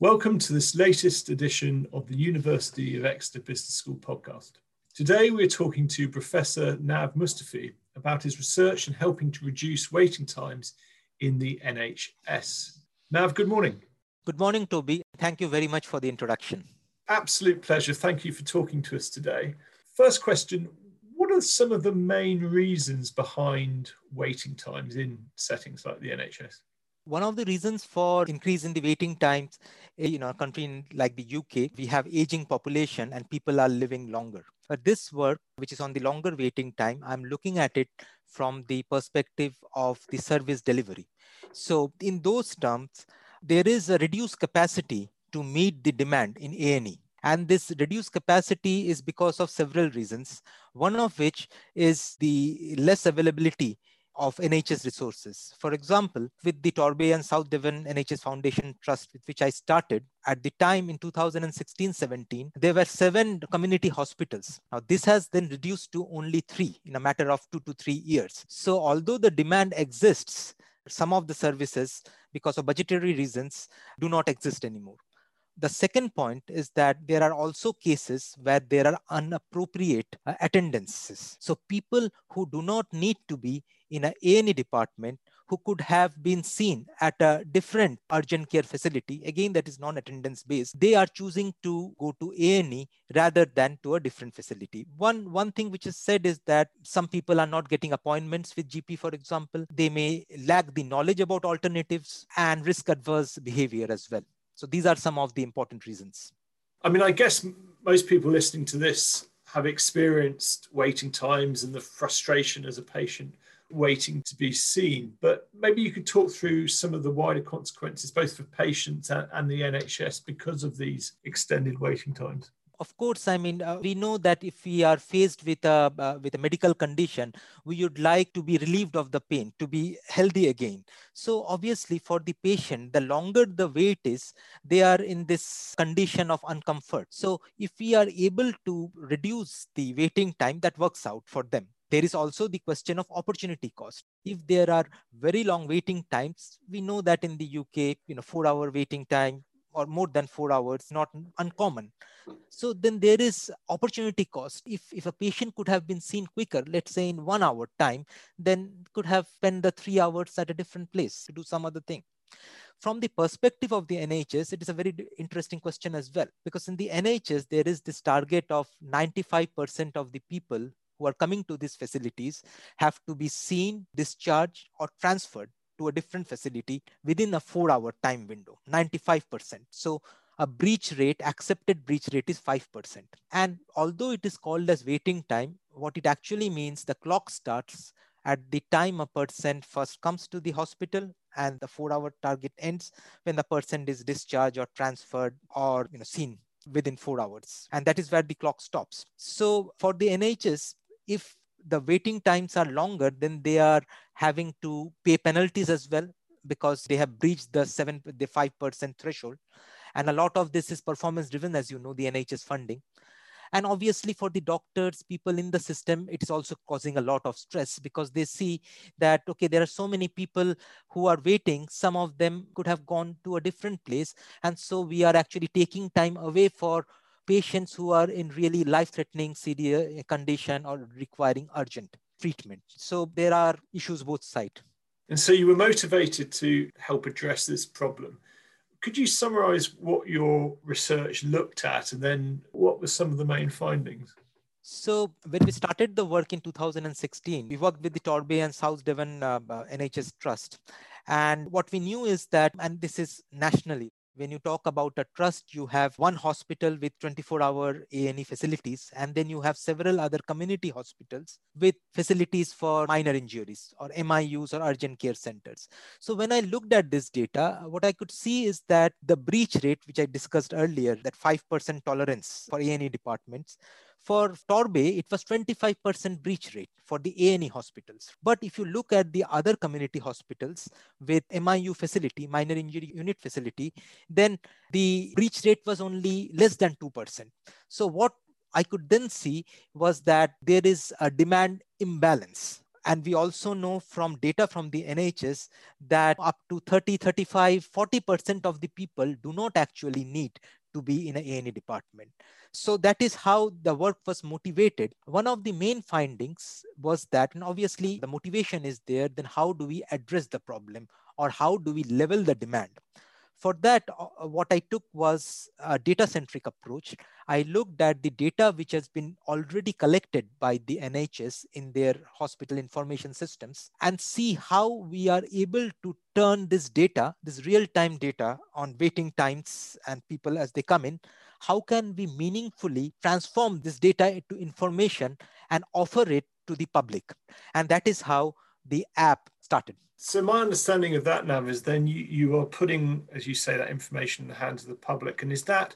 Welcome to this latest edition of the University of Exeter Business School podcast. Today we're talking to Professor Nav Mustafee about his research and helping to reduce waiting times in the NHS. Nav, good morning. Good morning, Toby. Thank you very much for the introduction. Absolute pleasure. Thank you for talking to us today. First question What are some of the main reasons behind waiting times in settings like the NHS? One of the reasons for increase in the waiting times, eh, know, a country like the UK, we have aging population and people are living longer. But this work, which is on the longer waiting time, I'm looking at it from the perspective of the service delivery. So in those terms, there is a reduced capacity to meet the demand in A&E. And this reduced capacity is because of several reasons, one of which is the less availability of NHS resources. For example, with the Torbay and South Devon NHS Foundation Trust, with which I started, at the time in 2016-17, there were seven community hospitals. Now this has then reduced to only three in a matter of two to three years. So although the demand exists, some of the services, because of budgetary reasons, do not exist anymore. The second point is that there are also cases where there are inappropriate uh, attendances. So people who do not need to be in a A&E department who could have been seen at a different urgent care facility, again, that is non-attendance based, they are choosing to go to A&E rather than to a different facility. One, one thing which is said is that some people are not getting appointments with GP, for example. They may lack the knowledge about alternatives and risk adverse behavior as well. So these are some of the important reasons. I mean, I guess most people listening to this have experienced waiting times and the frustration as a patient waiting to be seen. But maybe you could talk through some of the wider consequences, both for patients and, the NHS, because of these extended waiting times of course i mean uh, we know that if we are faced with a uh, with a medical condition we would like to be relieved of the pain to be healthy again. So obviously for the patient the longer the wait is they are in this condition of uncomfort. So if we are able to reduce the waiting time that works out for them. There is also the question of opportunity cost. If there are very long waiting times we know that in the uk you know 4 hour waiting time or more than four hours, not uncommon. So then there is opportunity cost. If, if a patient could have been seen quicker, let's say in one hour time, then could have spent the three hours at a different place to do some other thing. From the perspective of the NHS, it is a very interesting question as well, because in the NHS, there is this target of 95% of the people who are coming to these facilities have to be seen, discharged, or transferred to a different facility within a four hour time window, 95%. So a breach rate, accepted breach rate is 5%. And although it is called as waiting time, what it actually means, the clock starts at the time a person first comes to the hospital and the four hour target ends when the person is discharged or transferred or you know, seen within four hours. And that is where the clock stops. So for the NHS, if the waiting times are longer, then they are having to pay penalties as well because they have breached the seven, the five percent threshold. And a lot of this is performance driven, as you know, the NHS funding. And obviously, for the doctors, people in the system, it is also causing a lot of stress because they see that, okay, there are so many people who are waiting. Some of them could have gone to a different place. And so we are actually taking time away for patients who are in really life-threatening severe condition or requiring urgent treatment. So there are issues both sides. And so you were motivated to help address this problem. Could you summarize what your research looked at and then what were some of the main findings? So when we started the work in 2016, we worked with the Torbay and South Devon uh, uh, NHS Trust. And what we knew is that, and this is nationally, when you talk about a trust you have one hospital with 24 hour A&E facilities and then you have several other community hospitals with facilities for minor injuries or MIUs or urgent care centers. So when i looked at this data what i could see is that the breach rate which i discussed earlier that 5% tolerance for A&E departments for Torbay, it was 25% breach rate for the A&E hospitals. But if you look at the other community hospitals with MIU facility, minor injury unit facility, then the breach rate was only less than 2%. So what I could then see was that there is a demand imbalance And we also know from data from the NHS that up to 30, 35, 40% of the people do not actually need to be in an A&E department. So that is how the work was motivated. One of the main findings was that, and obviously the motivation is there, then how do we address the problem or how do we level the demand? For that, uh, what I took was a data-centric approach. I looked at the data which has been already collected by the NHS in their hospital information systems and see how we are able to turn this data, this real-time data on waiting times and people as they come in, how can we meaningfully transform this data into information and offer it to the public? And that is how the app started. So my understanding of that now is then you, you are putting, as you say, that information in the hands of the public. And is that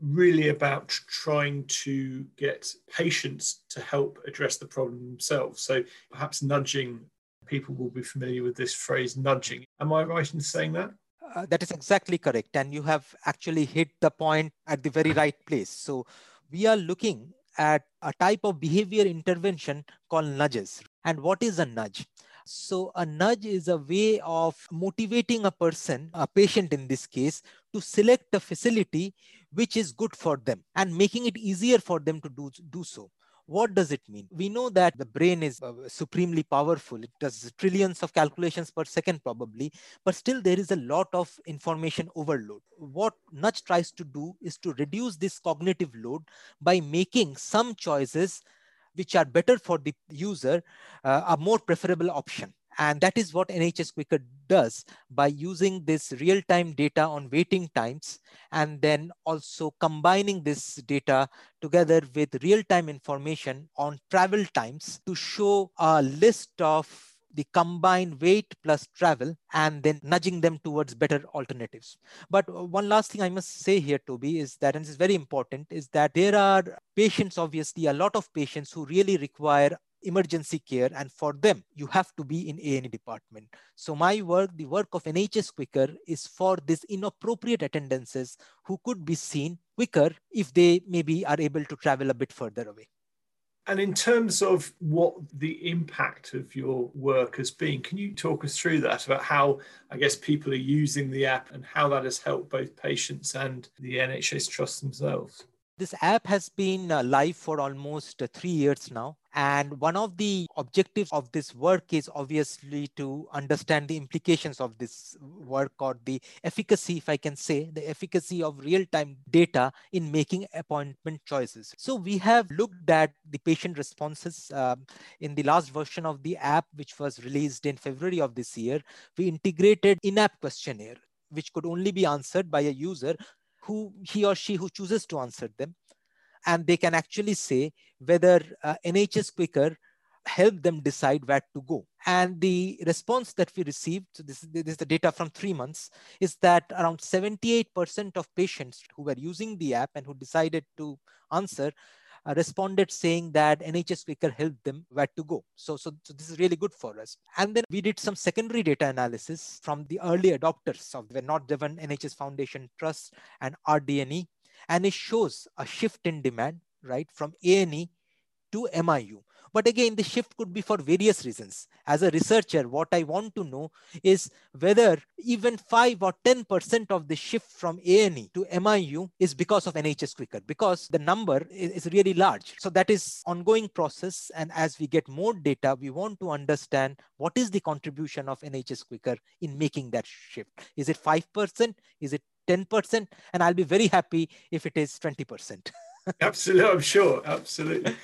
really about trying to get patients to help address the problem themselves? So perhaps nudging, people will be familiar with this phrase nudging. Am I right in saying that? Uh, that is exactly correct. And you have actually hit the point at the very right place. So we are looking at a type of behavior intervention called nudges. And what is a nudge? So a nudge is a way of motivating a person, a patient in this case, to select a facility which is good for them and making it easier for them to do, do so. What does it mean? We know that the brain is uh, supremely powerful. It does trillions of calculations per second, probably, but still there is a lot of information overload. What Nudge tries to do is to reduce this cognitive load by making some choices which are better for the user, uh, a more preferable option. And that is what NHS Quicker does by using this real-time data on waiting times and then also combining this data together with real-time information on travel times to show a list of the combined wait plus travel and then nudging them towards better alternatives. But uh, one last thing I must say here, Toby, is that, and this is very important, is that there are patients, obviously, a lot of patients who really require emergency care and for them you have to be in A&E department so my work the work of NHS quicker is for these inappropriate attendances who could be seen quicker if they maybe are able to travel a bit further away and in terms of what the impact of your work has been, can you talk us through that about how, I guess, people are using the app and how that has helped both patients and the NHS Trust themselves? This app has been uh, live for almost uh, three years now. And one of the objectives of this work is obviously to understand the implications of this work or the efficacy, if I can say, the efficacy of real time data in making appointment choices. So we have looked at the patient responses um, in the last version of the app, which was released in February of this year. We integrated in app questionnaire which could only be answered by a user who he or she who chooses to answer them and they can actually say whether uh, NHS Quicker help them decide where to go. And the response that we received, so this, this is the data from three months, is that around 78% of patients who were using the app and who decided to answer Uh, responded saying that NHS Quicker helped them where to go. So, so, so this is really good for us. And then we did some secondary data analysis from the early adopters of the North Devon NHS Foundation Trust and RD&E and it shows a shift in demand, right, from A&E to MIU. But again, the shift could be for various reasons. As a researcher, what I want to know is whether even 5 or 10% of the shift from A&E to MIU is because of NHS Quicker, because the number is, really large. So that is ongoing process. And as we get more data, we want to understand what is the contribution of NHS Quicker in making that shift. Is it 5%? Is it 10%, and I'll be very happy if it is 20%. Absolutely, I'm sure. Absolutely.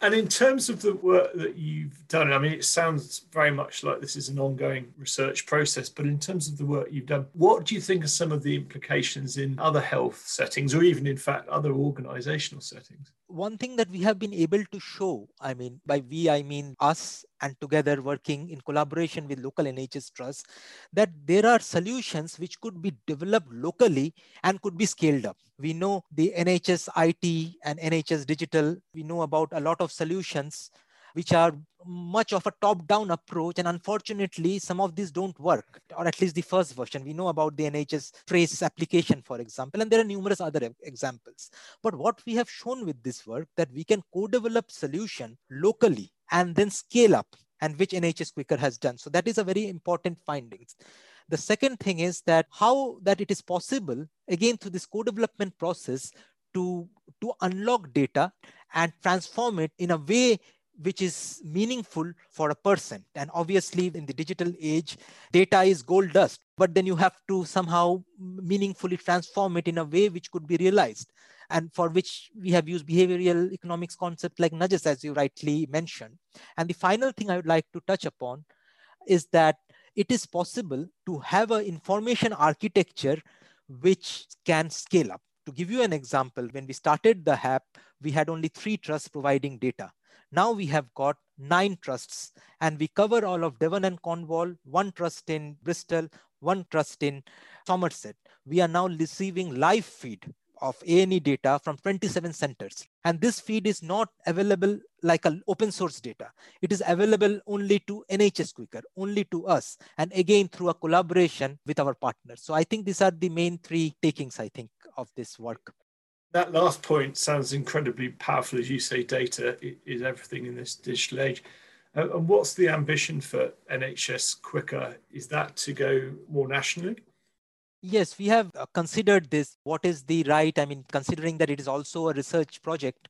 And in terms of the work that you've done, I mean, it sounds very much like this is an ongoing research process, but in terms of the work you've done, what do you think are some of the implications in other health settings or even, in fact, other organizational settings? One thing that we have been able to show, I mean, by we, I mean us and together working in collaboration with local NHS trusts, that there are solutions which could be developed locally and could be scaled up. We know the NHS IT and NHS digital, we know about a lot of solutions which are much of a top-down approach. And unfortunately, some of these don't work, or at least the first version. We know about the NHS trace application, for example, and there are numerous other examples. But what we have shown with this work that we can co-develop solution locally and then scale up and which NHS Quicker has done. So that is a very important findings. The second thing is that how that it is possible, again, through this co-development process to, to unlock data and transform it in a way which is meaningful for a person. And obviously, in the digital age, data is gold dust, but then you have to somehow meaningfully transform it in a way which could be realized. And for which we have used behavioral economics concept like nudges, as you rightly mentioned. And the final thing I would like to touch upon is that it is possible to have an information architecture which can scale up. To give you an example, when we started the HAP, we had only three trusts providing data. Now we have got nine trusts and we cover all of Devon and Cornwall, one trust in Bristol, one trust in Somerset. We are now receiving live feed of A&E data from 27 centers. And this feed is not available like an open source data. It is available only to NHS Quicker, only to us, and again through a collaboration with our partners. So I think these are the main three takings, I think, of this work. That last point sounds incredibly powerful. As you say, data is everything in this digital age. Uh, and what's the ambition for NHS Quicker? Is that to go more nationally? Yes, we have uh, considered this. What is the right? I mean, considering that it is also a research project,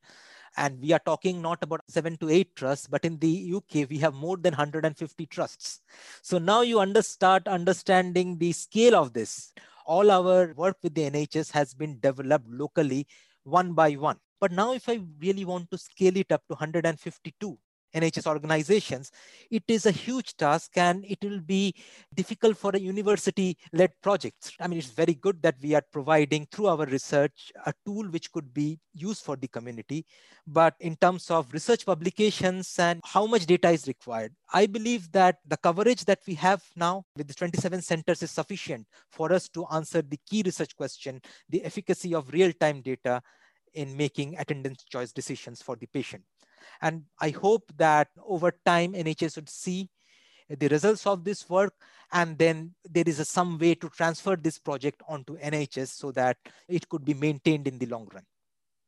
and we are talking not about seven to eight trusts, but in the UK, we have more than 150 trusts. So now you understand understanding the scale of this all our work with the NHS has been developed locally one by one. But now if I really want to scale it up to 152, NHS organizations, it is a huge task and it will be difficult for a university led project. I mean, it's very good that we are providing through our research a tool which could be used for the community. But in terms of research publications and how much data is required, I believe that the coverage that we have now with the 27 centers is sufficient for us to answer the key research question, the efficacy of real time data in making attendance choice decisions for the patient. And I hope that over time, NHS would see the results of this work and then there is a, some way to transfer this project onto NHS so that it could be maintained in the long run.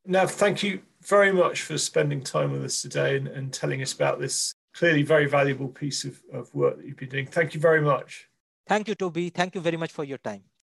Nav, thank you very much for spending time with us today and, and telling us about this clearly very valuable piece of, of work that you've been doing. Thank you very much. Thank you, Toby. Thank you very much for your time.